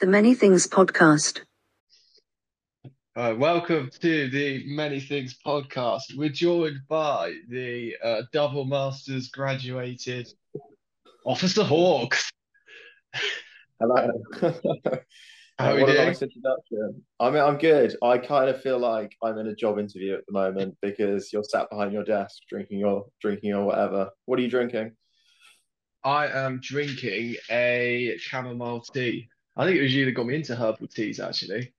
The Many Things Podcast. Uh, welcome to the Many Things podcast. We're joined by the uh, double masters graduated Officer Hawks. Hello. How are we what a nice introduction. I mean, I'm good. I kind of feel like I'm in a job interview at the moment because you're sat behind your desk drinking your drinking or whatever. What are you drinking? I am drinking a chamomile tea. I think it was you that got me into herbal teas, actually.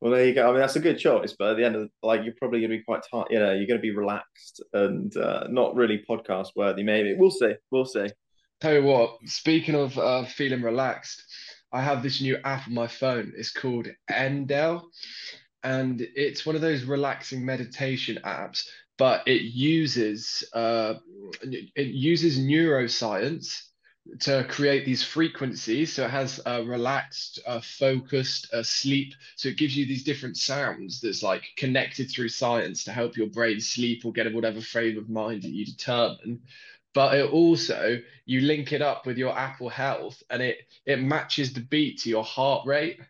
Well, there you go. I mean, that's a good choice, but at the end of like, you're probably going to be quite tired. You know, you're going to be relaxed and uh, not really podcast worthy. Maybe we'll see. We'll see. Tell you what, speaking of uh, feeling relaxed, I have this new app on my phone. It's called Endel, and it's one of those relaxing meditation apps, but it uses uh, it uses neuroscience to create these frequencies. So it has a relaxed, uh, focused uh, sleep. So it gives you these different sounds that's like connected through science to help your brain sleep or get in whatever frame of mind that you determine but it also you link it up with your Apple Health and it it matches the beat to your heart rate.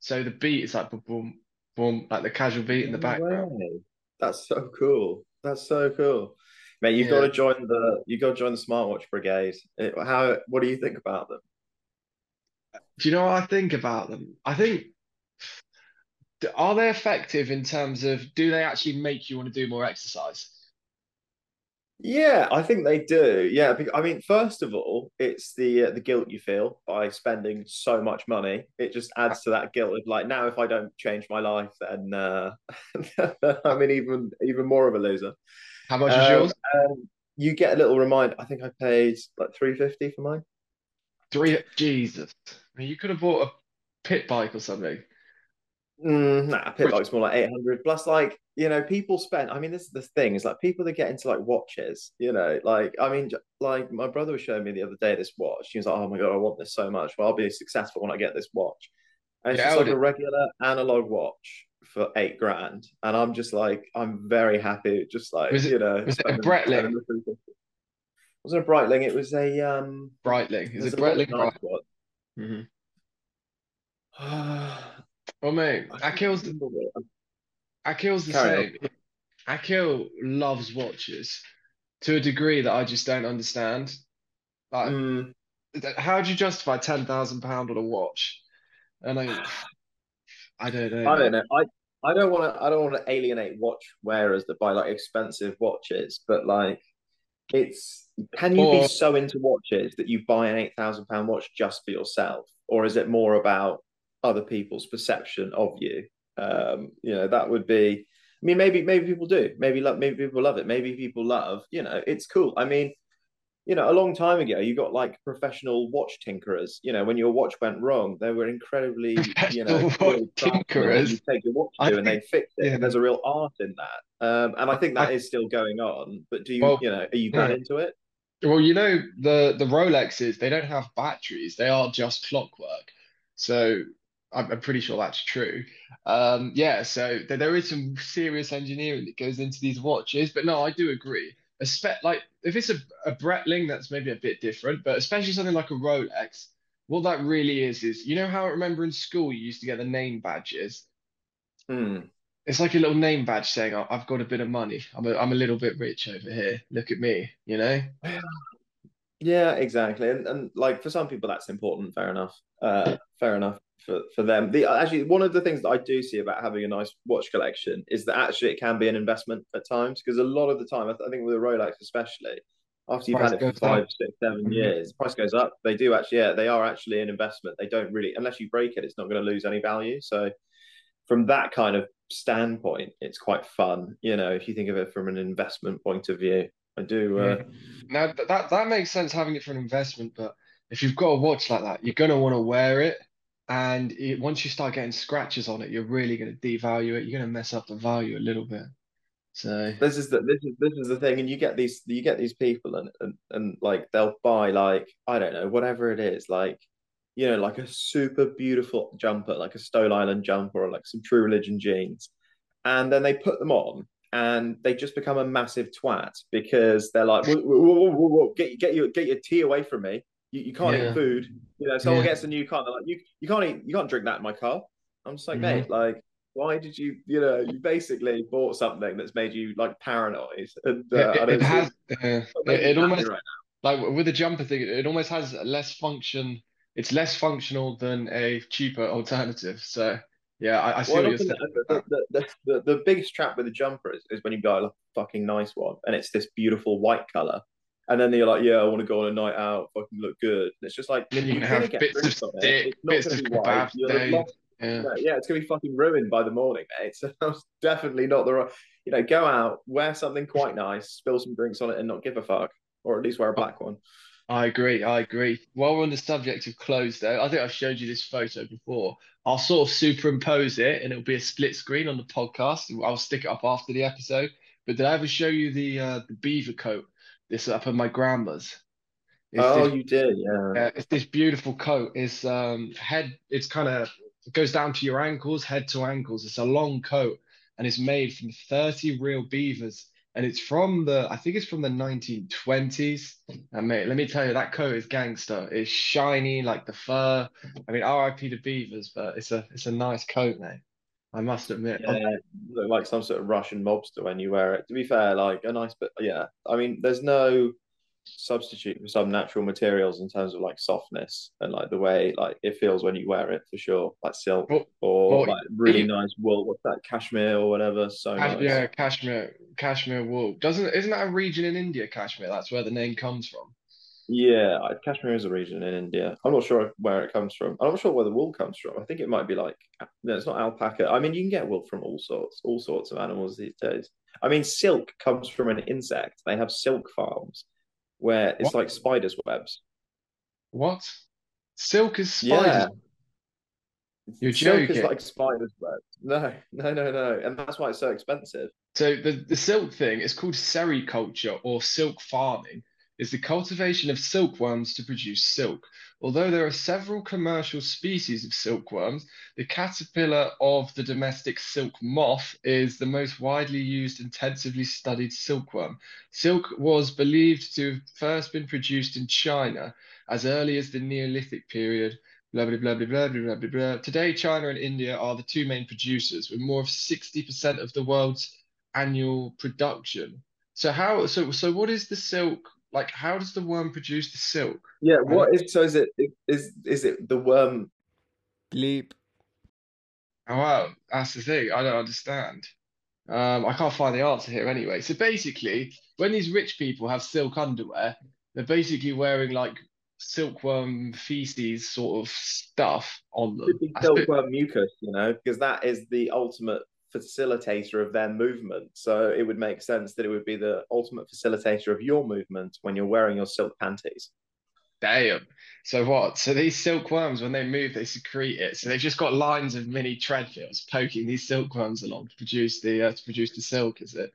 So the beat is like boom, boom, like the casual beat in the background. way. That's so cool. That's so cool. Mate, you've got to join the you got to join the smartwatch brigade. It- how what do you think about them? Do you know what I think about them? I think are they effective in terms of do they actually make you want to do more exercise? Yeah, I think they do. Yeah, I mean, first of all, it's the uh, the guilt you feel by spending so much money. It just adds to that guilt of like now if I don't change my life, then uh, I'm in even even more of a loser. How much is Um, yours? and you get a little reminder. I think I paid like three fifty for mine. Three. Jesus. I mean, you could have bought a pit bike or something. Mm, nah, pit Which- bike's more like 800 plus like you know people spend I mean this is the thing is like people that get into like watches you know like I mean like my brother was showing me the other day this watch he was like oh my god I want this so much well I'll be successful when I get this watch and it's Yeah, just like a regular analog watch for eight grand and I'm just like I'm very happy just like Was it- you know was it a Breitling? spending the 350. It wasn't a Breitling it was a um Breitling. Is it a lot of Breitling? nice Mhm. watch. Well, mate, Akil's what- Akil's the Carry same. Akil loves watches to a degree that I just don't understand. Like, Mm. how do you justify ten thousand pound on a watch? And I, I don't know. I don't know. I I don't want to. I don't want to alienate watch wearers that buy like expensive watches, but like, it's can you Or- be so into watches that you buy an eight thousand pound watch just for yourself, or is it more about other people's perception of you? Um, you know, that would be. I mean, maybe maybe people do. Maybe love. Maybe people love it. Maybe people love. You know, it's cool. I mean, you know, a long time ago, you got like professional watch tinkerers. You know, when your watch went wrong, they were incredibly, you know, watch skilled craftsmen that tinkerers? You take your watch I to, and they fix it. yeah. There's a real art in that. Um, and I think that I- is still going on. But do you, Well, you know, are you that yeah. into it? Well, you know, the the Rolexes, they don't have batteries. They are just clockwork. So I'm, I'm pretty sure that's true. Um, yeah, so th there is some serious engineering that goes into these watches. But no, I do agree. Like if it's a, a Breitling, that's maybe a bit different. But especially something like a Rolex, what that really is is, you know how I remember in school you used to get the name badges. Hmm. It's like a little name badge saying, "I- I've got a bit of money. I'm a, I'm a little bit rich over here. Look at me, you know? Yeah, exactly. And and like for some people that's important, fair enough. Uh fair enough for for them. The actually one of the things that I do see about having a nice watch collection is that actually it can be an investment at times because a lot of the time I, th I think with a Rolex especially after you've Price had it for five, up. six, seven Mhm. years, price goes up. They do actually, yeah, they are actually an investment. They don't really, unless you break it, it's not going to lose any value. So from that kind of standpoint, it's quite fun, you know, if you think of it from an investment point of view. I do uh, Now th- that that makes sense having it for an investment, but if you've got a watch like that, you're gonna want to wear it, and it, once you start getting scratches on it, you're really gonna devalue it. You're gonna mess up the value a little bit. So this is the this is this is the thing, and you get these you get these people and and, and like they'll buy like I don't know whatever it is like you know like a super beautiful jumper like a Stone Island jumper or like some True Religion jeans, and then they put them on and they just become a massive twat because they're like whoa, whoa, whoa, whoa, whoa, get get your get your tea away from me. You, you can't Yeah. eat food. You know, someone Yeah. gets a new car, they're like, you you can't eat, you can't drink that in my car. I'm just like, mate, like, why did you, you know, you basically bought something that's made you like paranoid, and uh, It, it, it has uh, it, making it me happy almost right like with the jumper thing, it almost has less function. It's less functional than a cheaper alternative. So yeah, I, I see Well, what you're saying. think with that- that. the, the, the, the, the biggest trap with the jumper is, is when you buy like a fucking nice one and it's this beautiful white color. And then you're like, yeah, I want to go on a night out, fucking look good. And it's just like, Then gonna gonna have bits of drinks stick, It's bits gonna of be white. kebab You'll have stain. lost, Yeah. yeah, yeah, it's gonna be fucking ruined by the morning, mate. So that's definitely not the right. You know, go out, wear something quite nice, spill some drinks on it, and not give a fuck, or at least wear a black one. I agree. I agree. While we're on the subject of clothes, though, I think I've showed you this photo before. I'll sort of superimpose it, and it'll be a split screen on the podcast. I'll stick it up after the episode. But did I ever show you the uh, the beaver coat? This up at my grandma's. It's Oh, this you did, yeah. It's this beautiful coat. It's um head. It's kind of it goes down to your ankles, head to ankles. It's a long coat, and it's made from 30 real beavers. And it's from the, I think it's from the 1920s. And mate, let me tell you, that coat is gangster. It's shiny like the fur. I mean, RIP to beavers, but it's a it's a nice coat, mate. I must admit. Yeah, look like some sort of Russian mobster when you wear it. To be fair, like a nice but yeah. I mean, there's no substitute for some natural materials in terms of like softness and like the way like it feels when you wear it for sure, like silk or like really you- nice wool. What's that, cashmere or whatever? So Cash- nice. yeah, cashmere cashmere wool. Doesn't isn't that a region in India, Kashmir? That's where the name comes from. Yeah, I- Kashmir is a region in India. I'm not sure where it comes from. I'm not sure where the wool comes from. I think it might be like, no, it's not alpaca. I mean, you can get wool from all sorts, all sorts of animals these days. I mean, silk comes from an insect. They have silk farms where it's What? like spiders' webs. What? Silk is Yeah. spiders. You're Silk is joking. like spiders' webs. No, no, no, no. And that's why it's so expensive. So the, the silk thing is called sericulture or silk farming, is the cultivation of silkworms to produce silk. Although there are several commercial species of silkworms, the caterpillar of the domestic silk moth is the most widely used, intensively studied silkworm. Silk was believed to have first been produced in China as early as the Neolithic period. Blah, blah, blah, blah, blah, blah, blah, blah. Today, China and India are the two main producers, with more of 60% of the world's annual production. So how so so what is the silk like how does the worm produce the silk? Yeah, I what is so is it is is it the worm Bleep. Oh wow, that's the thing. I don't understand. Um, I can't find the answer here anyway. So basically, when these rich people have silk underwear, they're basically wearing like silkworm feces sort of stuff on them. could be That's a bit- silkworm mucus, you know, because that is the ultimate facilitator of their movement. So it would make sense that it would be the ultimate facilitator of your movement when you're wearing your silk panties. Damn. So what? So these silkworms, when they move, they secrete it. So they've just got lines of mini treadmills poking these silkworms along to produce the uh, to produce the silk, is it?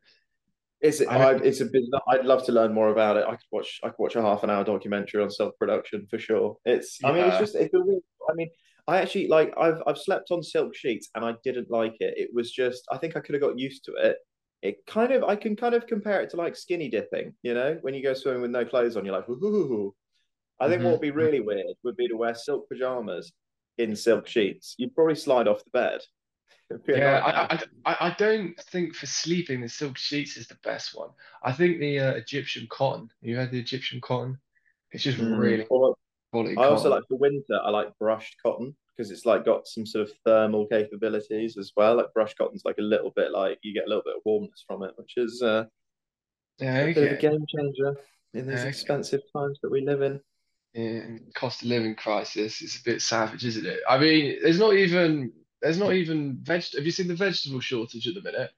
It's I I, it's a bit. I'd love to learn more about it. I could watch. I could watch a half an hour documentary on self production for sure. It's. I mean, it's just. It's a I mean, I actually like. I've I've slept on silk sheets and I didn't like it. It was just. I think I could have got used to it. It kind of. I can kind of compare it to like skinny dipping. You know, when you go swimming with no clothes on, you're like, ooh. I think what would be Mhm. really weird would be to wear silk pajamas in silk sheets. You'd probably slide off the bed. It'd be a Yeah. I, I, I I don't think for sleeping the silk sheets is the best one. I think the uh, Egyptian cotton. You had the Egyptian cotton. It's just Mm. really Or quality I also cotton. like for winter, I like brushed cotton because it's like got some sort of thermal capabilities as well. Like brushed cotton's like a little bit like you get a little bit of warmness from it, which is uh, Yeah, a bit of a game changer in these okay. expensive times that we live in. Yeah, cost of living crisis. It's a bit savage, isn't it? I mean, there's not even there's not even veg. Have you seen the vegetable shortage at the minute?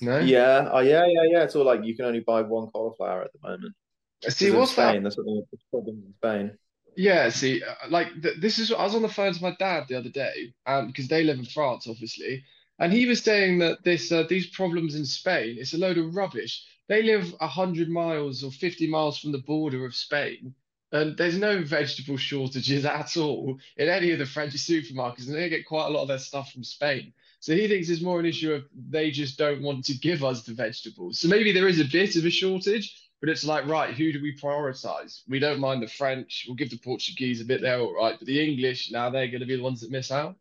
No? Yeah, oh, yeah, yeah, yeah. It's all like you can only buy one cauliflower at the moment. See, what's that? Spain, that's what the problem in Spain. Yeah, see, uh, like th this is I was on the phone to my dad the other day, um, because they live in France, obviously, and he was saying that this uh, these problems in Spain, it's a load of rubbish. They live a hundred miles or fifty miles from the border of Spain, and there's no vegetable shortages at all in any of the French supermarkets, and they get quite a lot of their stuff from Spain. So he thinks it's more an issue of they just don't want to give us the vegetables. So maybe there is a bit of a shortage, but it's like, right, who do we prioritize? We don't mind the French. We'll give the Portuguese a bit there, all right. But the English, now they're going to be the ones that miss out.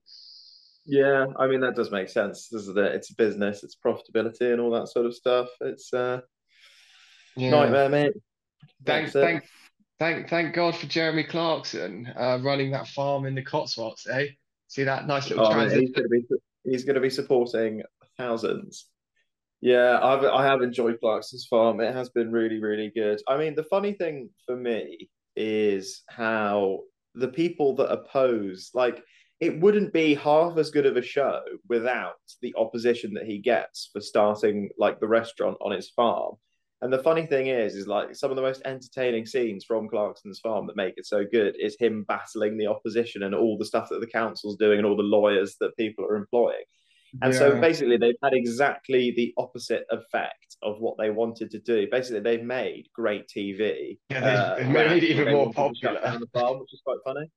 Yeah, I mean that does make sense. This is it. It's a business, it's profitability and all that sort of stuff. It's uh Yeah. nightmare, mate. Thank, That's it. thank, thank, thank God for Jeremy Clarkson uh, running that farm in the Cotswolds, eh? See that nice little Oh, transition. he's be he's gonna be supporting thousands. Yeah, I've I have enjoyed Clarkson's farm. It has been really, really good. I mean, the funny thing for me is how the people that oppose, like, it wouldn't be half as good of a show without the opposition that he gets for starting like the restaurant on his farm. And the funny thing is, is like some of the most entertaining scenes from Clarkson's farm that make it so good is him battling the opposition and all the stuff that the council's doing and all the lawyers that people are employing. And so basically, they've had exactly the opposite effect of what they wanted to do. Basically, they've made great TV. Yeah, they- uh, they've made it even more wanted to shut popular. farm, which is quite funny.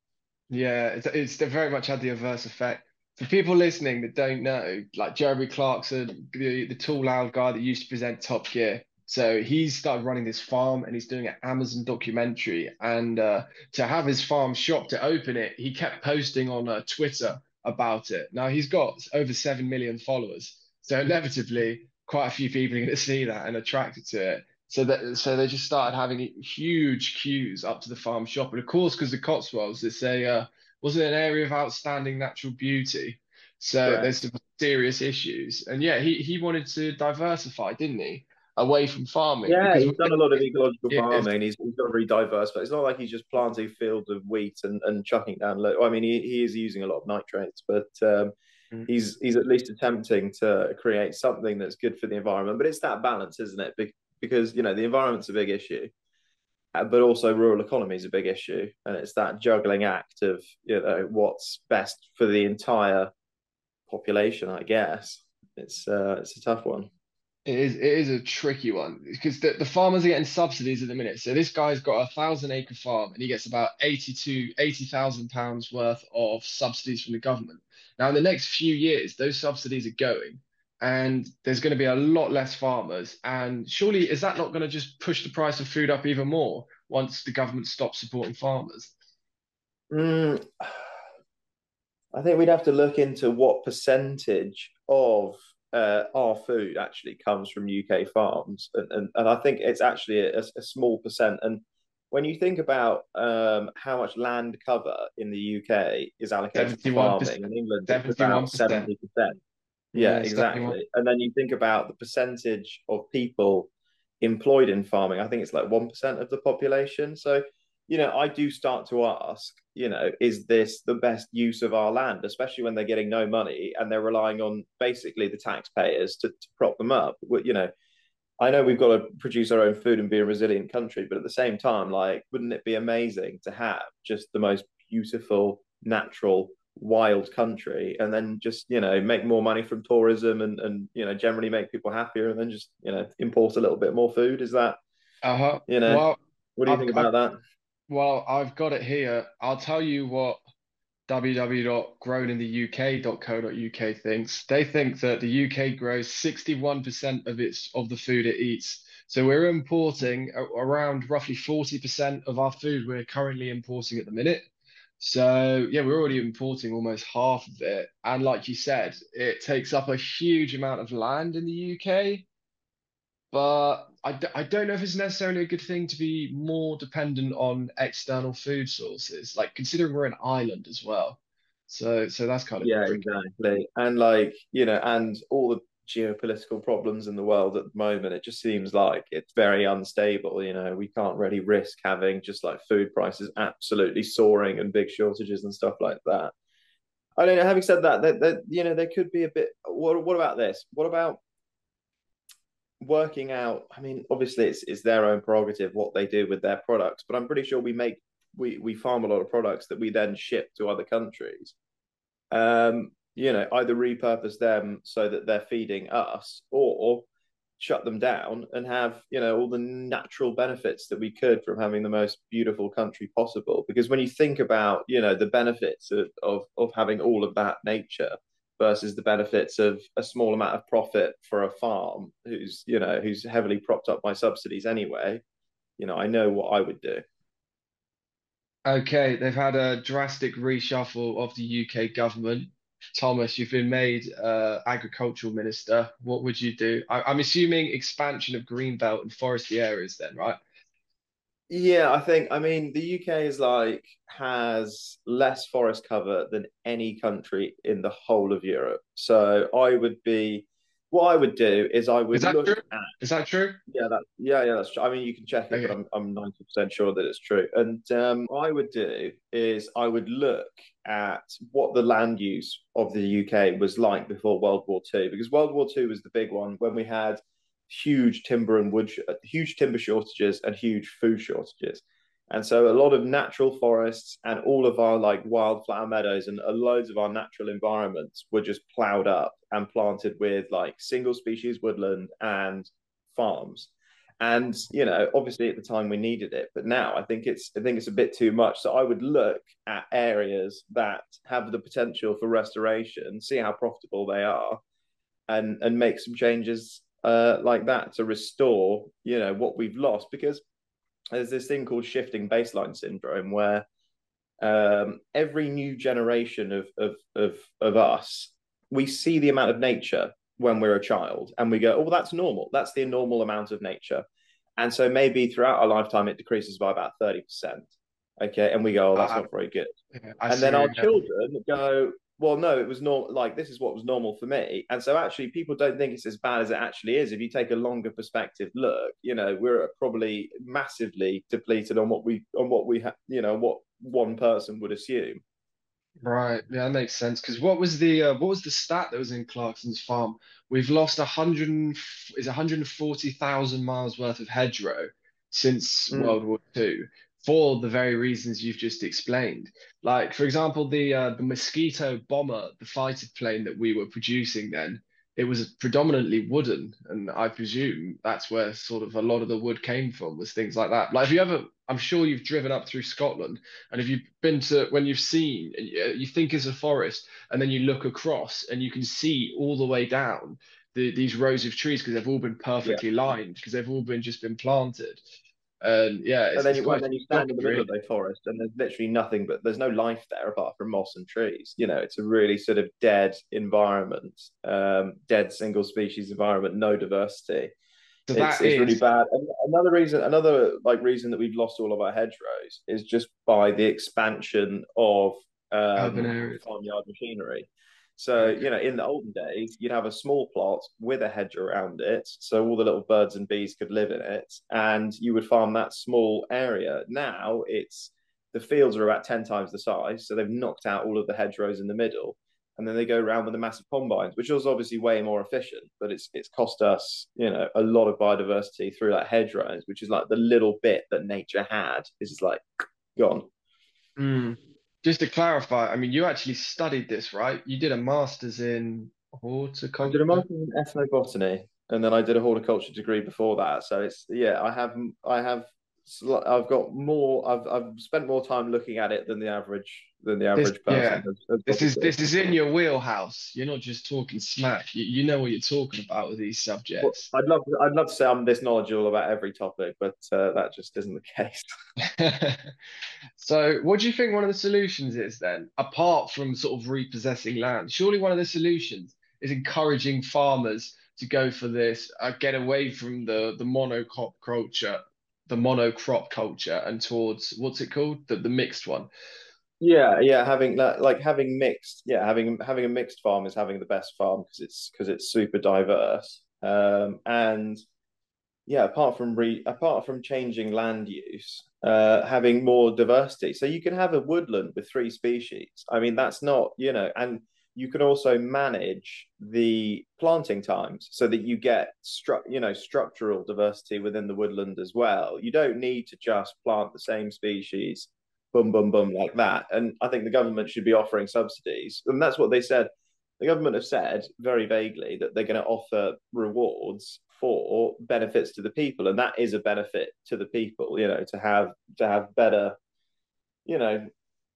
Yeah, it's, it's they very much had the adverse effect. For people listening that don't know, like Jeremy Clarkson, the, the tall, loud guy that used to present Top Gear. So he's started running this farm and he's doing an Amazon documentary. And uh, to have his farm shop to open it, he kept posting on uh, Twitter about it. Now he's got over 7 million followers. So inevitably, quite a few people are going to see that and attracted to it. So that so they just started having huge queues up to the farm shop, and of course, because the Cotswolds, it's a uh, wasn't an area of outstanding natural beauty, so there's some serious issues. And yeah, he he wanted to diversify, didn't he, away from farming? Yeah, because he's done a lot of ecological Yeah, farming. He's, he's got a very diverse, but it's not like he's just planting fields of wheat and, and chucking down. Lo- I mean, he, he is using a lot of nitrates, but um, Mm. he's he's at least attempting to create something that's good for the environment. But it's that balance, isn't it? Be- because you know the environment's a big issue, uh, but also rural economy is a big issue, and it's that juggling act of you know what's best for the entire population. I guess it's uh, it's a tough one. It is it is a tricky one because the, the farmers are getting subsidies at the minute. So this guy's got a thousand acre farm and he gets about 82, 80,000 pounds worth of subsidies from the government. Now in the next few years, those subsidies are going and there's going to be a lot less farmers. And surely is that not going to just push the price of food up even more once the government stops supporting farmers? Mm, I think we'd have to look into what percentage of uh, our food actually comes from UK farms, and and, and I think it's actually a, a small percent. And when you think about um, how much land cover in the UK is allocated to farming, in England it's about seventy percent. Yeah, Yeah, exactly. 71. And then you think about the percentage of people employed in farming. I think it's like 1% of the population. So, you know, I do start to ask, you know, is this the best use of our land, especially when they're getting no money and they're relying on basically the taxpayers to, to prop them up? You know, I know we've got to produce our own food and be a resilient country, but at the same time, like, wouldn't it be amazing to have just the most beautiful, natural, wild country and then just, you know, make more money from tourism and, and, you know, generally make people happier and then just, you know, import a little bit more food? Is that, Uh-huh. you know, Well, what do you I've- think about that? Well, I've got it here. I'll tell you what www.grownintheuk.co.uk thinks. They think that the UK grows 61% of its of the food it eats. So we're importing around roughly 40% of our food we're currently importing at the minute. So yeah, we're already importing almost half of it. And like you said, it takes up a huge amount of land in the UK. But I, d- I don't know if it's necessarily a good thing to be more dependent on external food sources, like considering we're an island as well. So so that's kind of Yeah, tricky. exactly. And like, you know, and all the geopolitical problems in the world at the moment, it just seems like it's very unstable. You know, we can't really risk having just like food prices absolutely soaring and big shortages and stuff like that. I don't know. Having said that, that, that you know, there could be a bit. What what about this? What about working out? I mean, obviously, it's it's their own prerogative what they do with their products, but I'm pretty sure we make we we farm a lot of products that we then ship to other countries um, you know, either repurpose them so that they're feeding us or shut them down and have, you know, all the natural benefits that we could from having the most beautiful country possible. Because when you think about, you know, the benefits of, of, of having all of that nature versus the benefits of a small amount of profit for a farm who's, you know, who's heavily propped up by subsidies anyway, you know, I know what I would do. Okay, they've had a drastic reshuffle of the UK government. Thomas, you've been made uh, agricultural minister. What would you do? I, I'm assuming expansion of greenbelt and foresty areas then, right? Yeah, I think I mean the UK is like has less forest cover than any country in the whole of Europe. So I would be what I would do is I would Is that look true? at Is that true? yeah that yeah yeah that's true. I mean you can check it, but Okay. I'm I'm ninety percent sure that it's true. And um, what I would do is I would look at what the land use of the UK was like before World War Two, because World War Two was the big one when we had huge timber and wood, huge timber shortages and huge food shortages. And so a lot of natural forests and all of our like wildflower meadows and loads of our natural environments were just plowed up and planted with like single species woodland and farms. And you know, obviously at the time we needed it, but now I think it's I think it's a bit too much. So I would look at areas that have the potential for restoration, see how profitable they are, and and make some changes uh, like that to restore, you know, what we've lost. Because there's this thing called shifting baseline syndrome, where um, every new generation of, of of of us, we see the amount of nature when we're a child, and we go, "Oh, well, that's normal. That's the normal amount of nature." And so maybe throughout our lifetime, it decreases by about thirty percent. Okay, and we go, "Oh, that's I, not very good." yeah, and then our children go well no it was normal like this is what was normal for me and so actually people don't think it's as bad as it actually is if you take a longer perspective look you know we're probably massively depleted on what we on what we have you know what one person would assume Right, yeah, that makes sense. Because what was the uh, what was the stat that was in Clarkson's farm? We've lost a hundred is one hundred and forty thousand miles worth of hedgerow since Mm. World War Two for the very reasons you've just explained. Like, for example, the uh, the Mosquito bomber, the fighter plane that we were producing then, it was predominantly wooden, and I presume that's where sort of a lot of the wood came from, was things like that. Like, if you ever, I'm sure you've driven up through Scotland. And if you've been to when you've seen, you you think it's a forest, and then you look across and you can see all the way down the, these rows of trees because they've all been yeah perfectly lined because they've all been just been planted. And yeah, and then it's you and then you stand in the middle of the forest and there's literally nothing but there's no life there apart from moss and trees you know it's a really sort of dead environment um dead single species environment no diversity So it's that it's really bad. And another reason, another like reason that we've lost all of our hedgerows is just by the expansion of urban um, areas. farmyard machinery. So you know, in the olden days, you'd have a small plot with a hedge around it, so all the little birds and bees could live in it, and you would farm that small area. Now it's the fields are about ten times the size, so they've knocked out all of the hedgerows in the middle and then they go around with the massive combines, which is obviously way more efficient, but it's it's cost us, you know, a lot of biodiversity through that hedgerows, which is like the little bit that nature had is like gone. Mm. Just to clarify, I mean, you actually studied this, right? You did a master's in horticulture. I did a master's in ethnobotany, and then I did a horticulture degree before that. So it's yeah, I have I have I've got more. I've I've spent more time looking at it than the average than the This, average yeah, person has, has this is this is in your wheelhouse. You're not just talking smack. You, you know what you're talking about with these Well, subjects. I'd love I'd love to say I'm this knowledgeable about every topic, but uh, that just isn't the case. So, what do you think one of the solutions is then, apart from sort of repossessing land? Surely one of the solutions is encouraging farmers to go for this, uh, get away from the the monocrop culture, the monocrop culture, and towards what's it called? The the mixed one. Yeah, yeah, having that like having mixed, yeah, having having a mixed farm is having the best farm because it's because it's super diverse. Um, and yeah, apart from re apart from changing land use, uh, having more diversity. So you can have a woodland with three species. I mean, that's not, you know, and you can also manage the planting times so that you get stru you know, structural diversity within the woodland as well. You don't need to just plant the same species, boom, boom, boom, like that. And I think the government should be offering subsidies. And that's what they said the government have said very vaguely that they're going to offer rewards for benefits to the people, and that is a benefit to the people. You know, to have to have better, you know,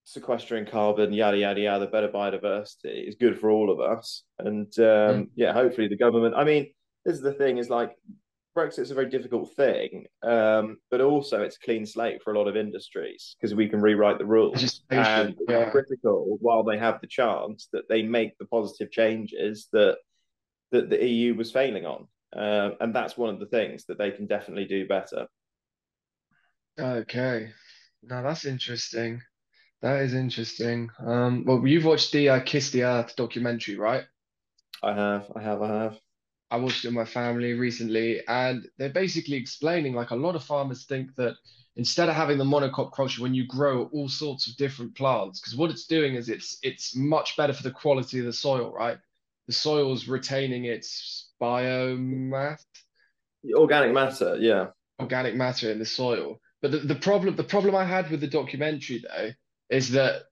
sequestering carbon, yada yada yada, the better biodiversity is good for all of us. And Mm. um, yeah, hopefully the government. I mean, this is the thing: is like Brexit's a very difficult thing, um, but also it's clean slate for a lot of industries because we can rewrite the rules. And yeah. critical while they have the chance that they make the positive changes that that the EU was failing on. Uh, and that's one of the things that they can definitely do better. Okay. Now that's interesting. That is interesting. Um, well, you've watched the uh, Kiss the Earth documentary, right? I have, I have, I have. I watched it with my family recently, and they're basically explaining like a lot of farmers think that instead of having the monocrop culture when you grow all sorts of different plants, because what it's doing is it's it's much better for the quality of the soil, right? The soil's retaining its biomass, Organic matter, yeah. organic matter in the soil. But the, the problem the problem I had with the documentary though is that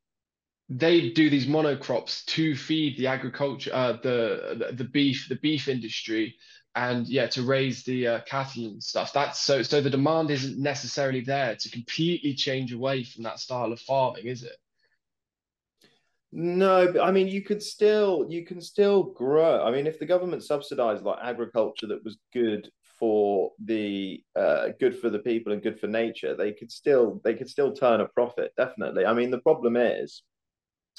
they do these monocrops to feed the agriculture, uh, the, the beef, the beef industry, and yeah, to raise the uh, cattle and stuff. That's so so the demand isn't necessarily there to completely change away from that style of farming, is it? No, but I mean you could still you can still grow. I mean, if the government subsidized like agriculture that was good for the uh, good for the people and good for nature, they could still they could still turn a profit, definitely. I mean, the problem is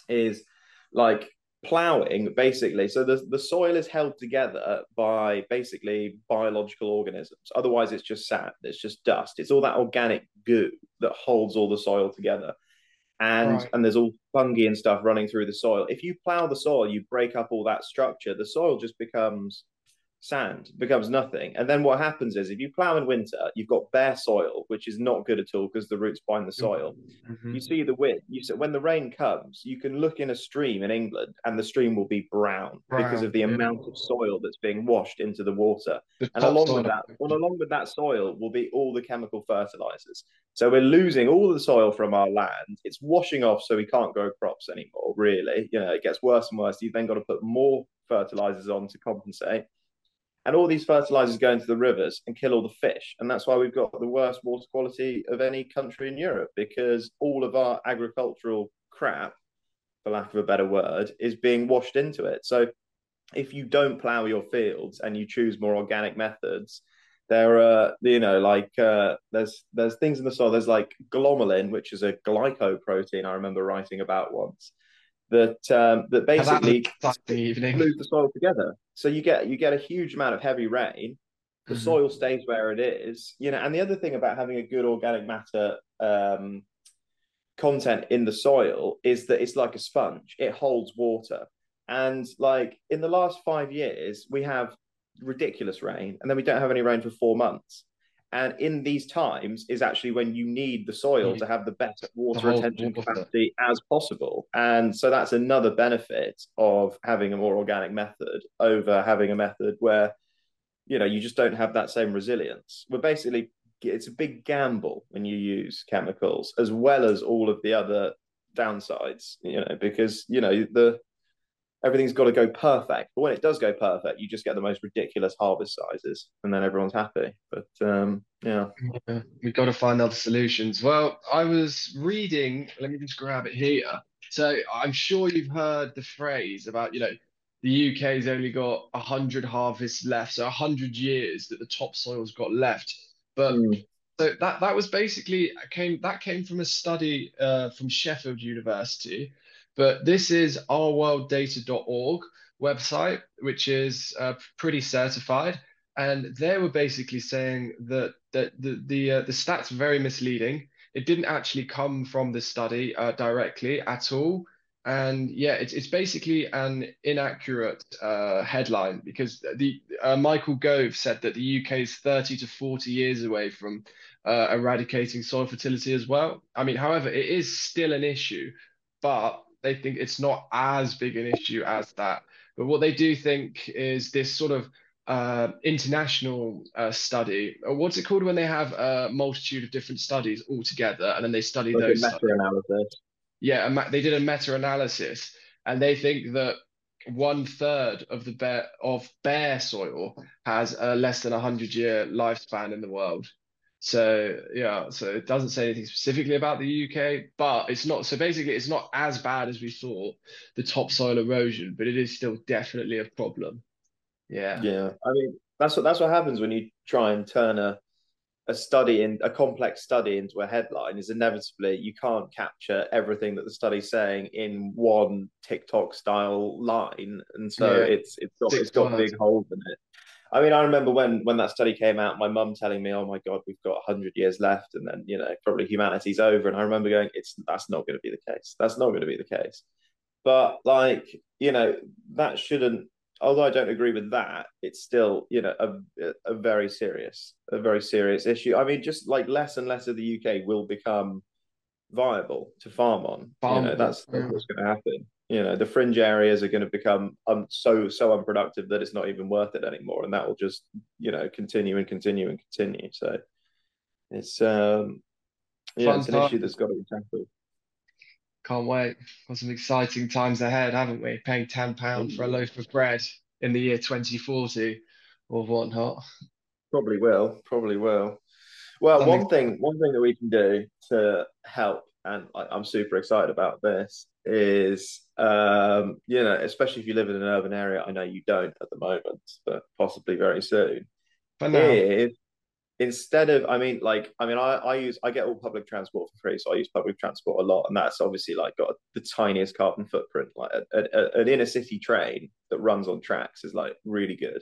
is like plowing basically so the, the soil is held together by basically biological organisms otherwise it's just sand it's just dust it's all that organic goo that holds all the soil together and Right. and there's all fungi and stuff running through the soil if you plow the soil you break up all that structure the soil just becomes sand becomes nothing and then what happens is if you plow in winter you've got bare soil which is not good at all because the roots bind the soil Mhm. you see the wind. You see, when the rain comes, you can look in a stream in England, and the stream will be brown, because of the yeah. amount of soil that's being washed into the water. The And along topsoil with that, well, along with that soil will be all the chemical fertilizers. So we're losing all the soil from our land. It's washing off, so we can't grow crops anymore. Really, you know, it gets worse and worse. You've then got to put more fertilizers on to compensate. And all these fertilizers go into the rivers and kill all the fish. And that's why we've got the worst water quality of any country in Europe because all of our agricultural crap, for lack of a better word, is being washed into it. So if you don't plow your fields and you choose more organic methods, there are, you know, like uh, there's there's things in the soil. There's like glomalin, which is a glycoprotein. I remember writing about once that um, that basically glues the soil together. So you get you get a huge amount of heavy rain. The Mhm. soil stays where it is, you know. And the other thing about having a good organic matter um, content in the soil is that it's like a sponge; it holds water. And like in the last five years, we have ridiculous rain, and then we don't have any rain for four months. And in these times is actually when you need the soil to have the best water hold retention capacity as possible. And so that's another benefit of having a more organic method over having a method where, you know, you just don't have that same resilience. We're basically, it's a big gamble when you use chemicals as well as all of the other downsides, you know, because, you know, the, everything's got to go perfect. But when it does go perfect, you just get the most ridiculous harvest sizes, and then everyone's happy. But um, yeah, Yeah, we got to find other solutions. Well, I was reading, let me just grab it here. So I'm sure you've heard the phrase about, you know, the UK's only got 100 harvests left, so 100 years that the topsoil's got left. But Mm. so that that was basically came that came from a study uh, from Sheffield University. But this is ourworlddata.org website, which is uh, pretty certified and they were basically saying that that the the uh, the stats are very misleading. It didn't actually come from the study uh, directly at all, and yeah, it's it's basically an inaccurate uh, headline because the uh, Michael Gove said that the UK is 30 to 40 years away from uh, eradicating soil fertility as well. I mean, however, it is still an issue, but they think it's not as big an issue as that. But what they do think is this sort of uh, international uh, study. What's it called when they have a multitude of different studies all together and then they study like those meta-analysis. Yeah, a ma- they did a meta-analysis and they think that one third of the bare of bare soil has a less than a hundred year lifespan in the world. So yeah, so it doesn't say anything specifically about the UK, but it's not so basically it's not as bad as we thought, the topsoil erosion, but it is still definitely a problem. Yeah. Yeah, I mean, That's what that's what happens when you try and turn a a study in a complex study into a headline is inevitably you can't capture everything that the study's saying in one TikTok style line, and so Yeah. it's it's got it's got big holes in it. I mean, I remember when when that study came out, my mum telling me, "Oh my God, we've got hundred years left, and then you know probably humanity's over." And I remember going, "It's that's not going to be the case. That's not going to be the case." But like you know, that shouldn't. Although I don't agree with that, it's still you know a a very serious a very serious issue. I mean, just like less and less of the UK will become viable to farm on. You know, that's, that's yeah. what's going to happen. You know, the fringe areas are going to become um, so so unproductive that it's not even worth it anymore, and that will just you know continue and continue and continue. So it's um yeah, Fun it's an issue that's got to be tackled. Can't wait. Got some exciting times ahead, haven't we? Paying £10 for a loaf of bread in the year 2040 or whatnot. Probably will. Probably will. Well, Something- one thing, one thing that we can do to help, and I, I'm super excited about this, is um, you know, especially if you live in an urban area. I know you don't at the moment, but possibly very soon. But now, Is instead of, I mean, like, I mean, I, I use, I get all public transport for free, so I use public transport a lot, and that's obviously like got the tiniest carbon footprint. Like, a, a, an inner city train that runs on tracks is like really good,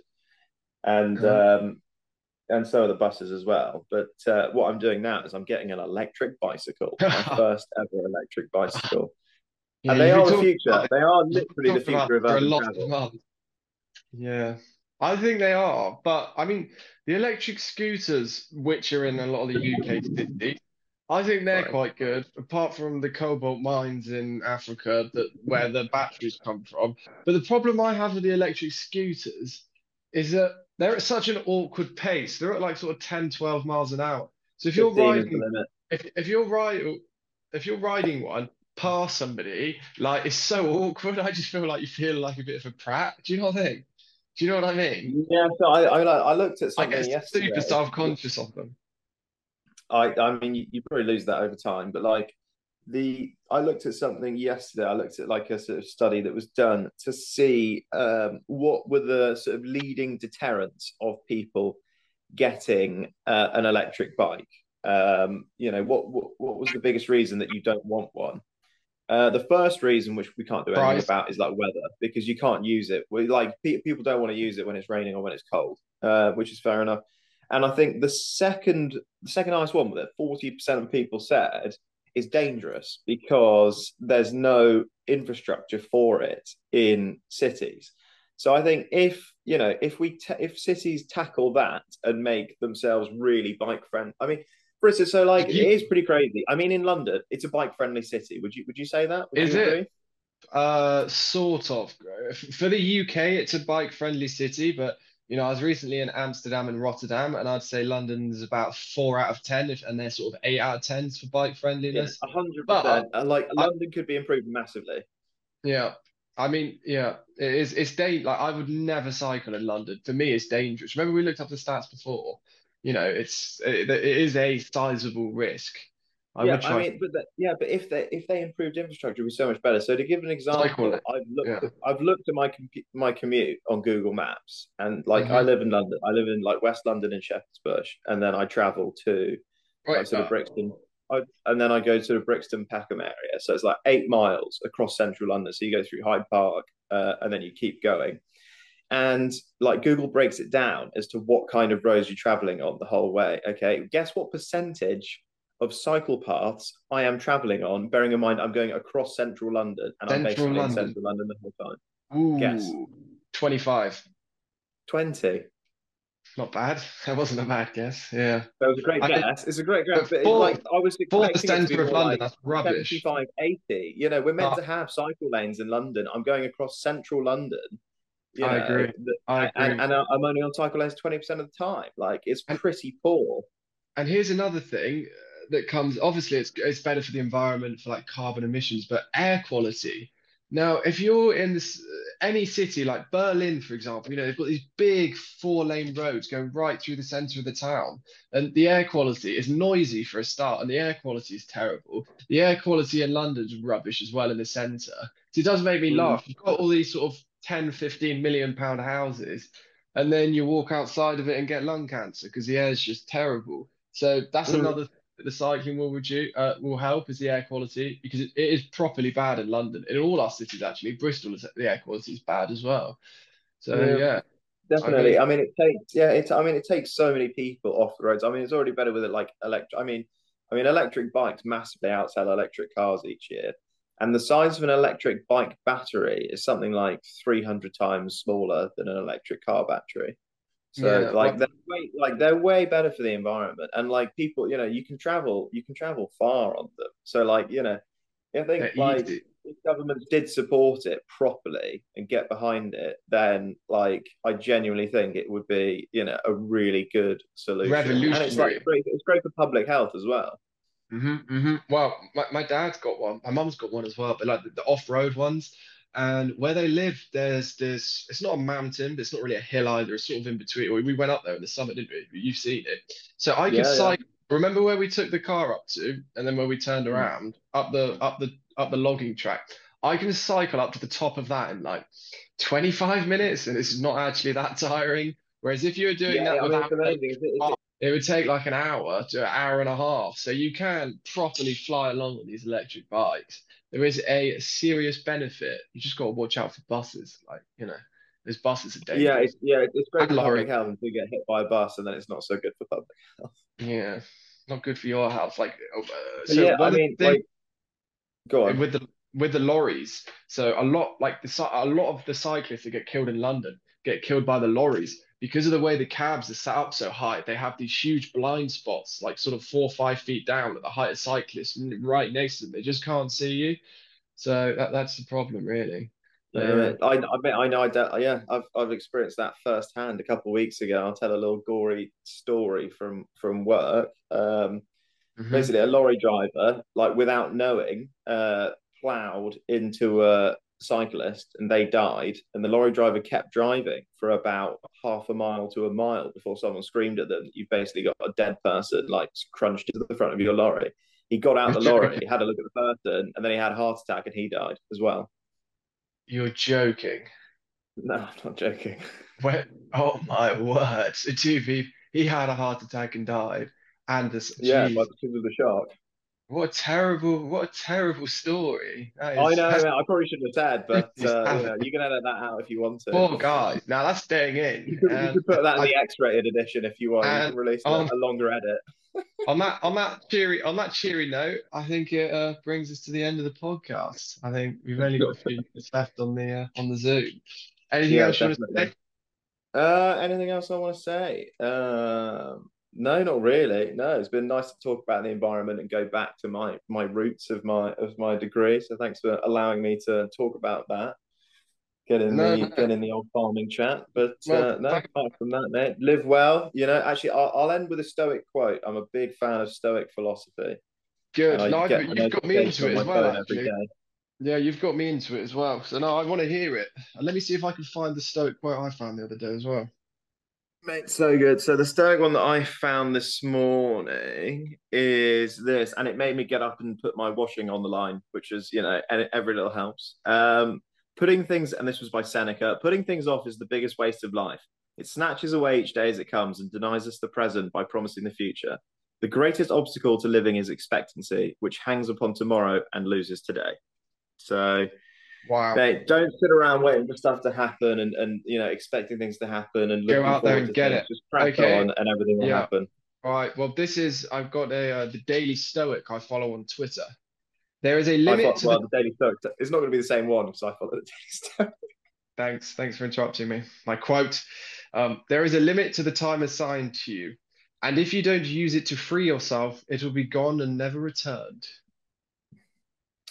and um, and so are the buses as well. But uh, what I'm doing now is I'm getting an electric bicycle, my first ever electric bicycle, yeah, and they are the future. They are literally the future of it for a urban lot travel. Yeah, I think they are. But I mean, the electric scooters, which are in a lot of the UK cities, I think they're quite good, apart from the cobalt mines in Africa that where the batteries come from. But the problem I have with the electric scooters is that they're at such an awkward pace. They're at like sort of 10, 12 miles an hour. So if you're 15 is the riding if if you're riding if you're riding one past somebody, like it's so awkward. I just feel like you feel like a bit of a prat. Do you know what I think? Do you know what I mean? Yeah, so I, I, I looked at I something get yesterday. super self-conscious of them. I I mean you, you probably lose that over time, but like the I looked at something yesterday. I looked at like a sort of study that was done to see um, what were the sort of leading deterrents of people getting uh, an electric bike. Um, you know, what, what what was the biggest reason that you don't want one? Uh, the first reason, which we can't do anything Price. about, is like weather because you can't use it. We like pe- people don't want to use it when it's raining or when it's cold, uh, which is fair enough. And I think the second, the second highest one that forty percent of people said is dangerous because there's no infrastructure for it in cities. So I think if you know if we ta if cities tackle that and make themselves really bike friendly, I mean, for instance, so like If it you- is pretty crazy. I mean, in London, it's a bike friendly city. Would you would you say that? Would Is it? agree? Uh, sort of. For the UK, it's a bike-friendly city, but you know, I was recently in Amsterdam and Rotterdam, and I'd say London's about four out of ten, if, and they're sort of eight out of tens for bike friendliness. a hundred But- percent. Like I- London could be improved massively. Yeah. I mean, yeah, it is. It's da like I would never cycle in London. For me, it's dangerous. Remember, we looked up the stats before. You know, it's it, it is a sizable risk. I yeah, would I mean, but the, yeah, but if they if they improved infrastructure, it would be so much better. So to give an example, I've looked Yeah. at, I've looked at my my commute on Google Maps, and like I Mhm. live in London, I live in like West London in Shepherd's Bush, and then I travel to like sort of Brixton, I, and then I go to the Brixton Peckham area. So it's like eight miles across central London. So you go through Hyde Park, uh, and then you keep going. And like Google breaks it down as to what kind of roads you're traveling on the whole way. Okay, guess what percentage of cycle paths I am traveling on? Bearing in mind I'm going across central London and I'm Central basically London. in central London the whole time. Ooh, Guess. 25. 20. Not bad. That wasn't a bad guess. Yeah. That was a great I guess. It's a great guess, but but, for- like I was For the expecting to be centre of London, like that's rubbish. 75, 80. You know, we're meant Ah. to have cycle lanes in London. I'm going across central London. You I know, agree. th- I agree. and, and I'm only on cycle lanes 20% of the time. Like it's pretty poor. And here's another thing uh, that comes, obviously it's it's better for the environment for like carbon emissions, but air quality. Now, if you're in this uh, any city like Berlin, for example, you know, they've got these big four-lane roads going right through the center of the town, and the air quality is noisy for a start, and the air quality is terrible. The air quality in London's rubbish as well in the center. So it does make me Mm. laugh. You've got all these sort of 10, 15 million pound houses and then you walk outside of it and get lung cancer because the air is just terrible. So that's Mm. another thing that the cycling will reduce, uh, will help is the air quality because it, it is properly bad in London. In all our cities, actually, Bristol is the air quality is bad as well. So Yeah. yeah, Definitely. mean- I mean, it takes yeah. It's I mean, it takes so many people off the roads. I mean, it's already better with it like electric. I mean, I mean, electric bikes massively outsell electric cars each year, and the size of an electric bike battery is something like three hundred times smaller than an electric car battery. So Yeah, like they're way, like they're way better for the environment, and like people, you know, you can travel you can travel far on them. So like you know, I think like easy. if governments did support it properly and get behind it, then like I genuinely think it would be, you know, a really good solution. And it's Revolutionary. like great, it's great for public health as well. Hmm hmm Well, my, my dad's got one. My mum's got one as well, but like the, the off-road ones. And where they live, there's this, it's not a mountain, but it's not really a hill either. It's sort of in between. We we went up there in the summer, didn't we? You've seen it. So I can Yeah, yeah. cycle. Remember where we took the car up to, and then where we turned Mm. around up the up the up the logging track. I can cycle up to the top of that in like 25 minutes, and it's not actually that tiring. Whereas if you were doing Yeah, that I mean, without it's amazing. It's, it's, it would take like an hour to an hour and a half. So you can properly fly along on these electric bikes. There is a serious benefit. You just got to watch out for buses. Like, you know, there's buses are yeah, dangerous. it's yeah, it's great And for lorry. public health until you get hit by a bus, and then it's not so good for public health. Yeah, not good for your health. Like, uh, so yeah, I mean, like, go on. with the with the lorries. So a lot like the a lot of the cyclists that get killed in London get killed by the lorries because of the way the cabs are set up so high. They have these huge blind spots, like sort of four or five feet down at the height of cyclists, right next to them. They just can't see you. So that, that's the problem, really. Yeah, yeah. I, I I know. I don't, yeah, I've I've experienced that firsthand a couple of weeks ago. I'll tell a little gory story from from work. Um, Mhm. basically, a lorry driver, like without knowing, uh, plowed into a cyclist and they died. And the lorry driver kept driving for about half a mile to a mile before someone screamed at them. You've basically got a dead person like crunched into the front of your lorry. He got out the lorry, he had a look at the person, and then he had a heart attack and he died as well. You're joking. No, I'm not joking. Oh my word. So two people, he had a heart attack and died. And this, Yeah, geez, by because of the shark. What a terrible, what a terrible story. I know, man, I probably shouldn't have said, but uh, you, know, you can edit that out if you want to. Poor guy. Now that's staying You in. you could put that in I- the X-rated edition if you want. You And can release a longer edit. on that on that cheery on that cheery note, I think it uh, brings us to the end of the podcast. I think we've only got a few minutes left on the uh, on the Zoom. Anything Yeah, else you want to say? Uh, anything else I want to say? Um, no, not really. No, it's been nice to talk about the environment and go back to my my roots of my of my degree. So thanks for allowing me to talk about that. Get in No, the no. get in the old farming chat. But Well, uh, no, apart from that, mate, live well. You know, actually, I'll, I'll end with a Stoic quote. I'm a big fan of Stoic philosophy. Good. I No, a you've got me into it as well, actually. Yeah, you've got me into it as well. So no, I want to hear it. And let me see if I can find the Stoic quote I found the other day as well. Mate, so good. So the Stoic one that I found this morning is this, and it made me get up and put my washing on the line, which is, you know, every little helps. Um, putting things, and this was by Seneca, putting things off is the biggest waste of life. It snatches away each day as it comes and denies us the present by promising the future. The greatest obstacle to living is expectancy, which hangs upon tomorrow and loses today. So Wow. Mate, don't sit around waiting for stuff to happen and, and you know expecting things to happen and Go out there and get things. it. Just crack Okay. on and everything will Yeah. happen. All right. Well, this is I've got a uh, the Daily Stoic I follow on Twitter. There is a limit thought, to well, the the Daily Stoic. It's not going to be the same one because I follow the Daily Stoic. Thanks. Thanks for interrupting me. My quote, um, there is a limit to the time assigned to you, and if you don't use it to free yourself, it will be gone and never returned.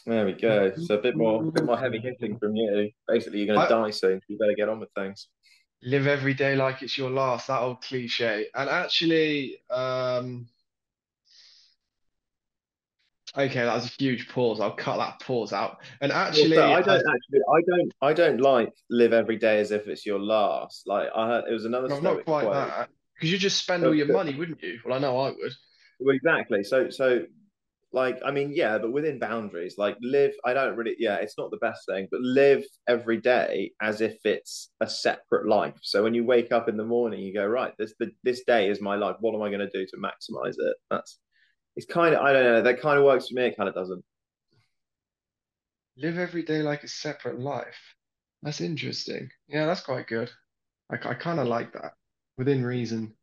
There we go. So a bit more, a bit more heavy hitting from you. Basically, you're going to die soon. So you better get on with things. Live every day like it's your last, that old cliche. And actually, um, okay, that was a huge pause. I'll cut that pause out. And actually, I I- don't actually. I don't. I don't like live every day as if it's your last. Like I heard, it was another no, not quite quote. that. Because you just spend all your money, wouldn't you? Well, I know I would. Well, exactly. So, so like I mean, yeah, but within boundaries. Like live. I don't really. Yeah, it's not the best thing, but live every day as if it's a separate life. So when you wake up in the morning, you go right. This the this day is my life. What am I going to do to maximize it? That's it's kind of I don't know. That kind of works for me. It kind of doesn't. Live every day like a separate life. That's interesting. Yeah, that's quite good. I, I kind of like that within reason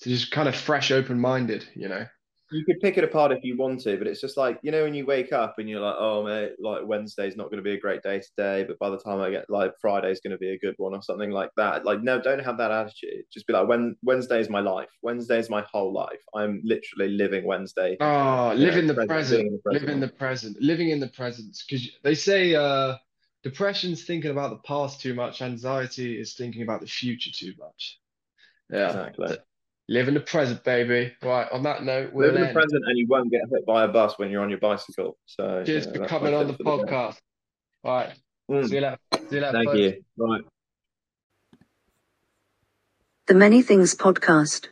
to just kind of fresh, open-minded, you know. You could pick it apart if you want to, but it's just like you know when you wake up and you're like, oh mate, like Wednesday's not going to be a great day today, but by the time I get like Friday's going to be a good one or something like that. Like no, don't have that attitude. Just be like, when Wednesday is my life. Wednesday is my whole life. I'm literally living Wednesday. Oh, You live know, in the present, present, living in the live in present. the present, living in the present. Because they say uh, depression's thinking about the past too much, anxiety is thinking about the future too much. Yeah. Exactly. Live in the present, baby. Right, on that note, Live we'll in the present, and you won't get hit by a bus when you're on your bicycle. So Cheers you know, for coming on the tip for the day. podcast. All right, Mm, see you later. See you later, thank folks. you. Right. The Many Things Podcast.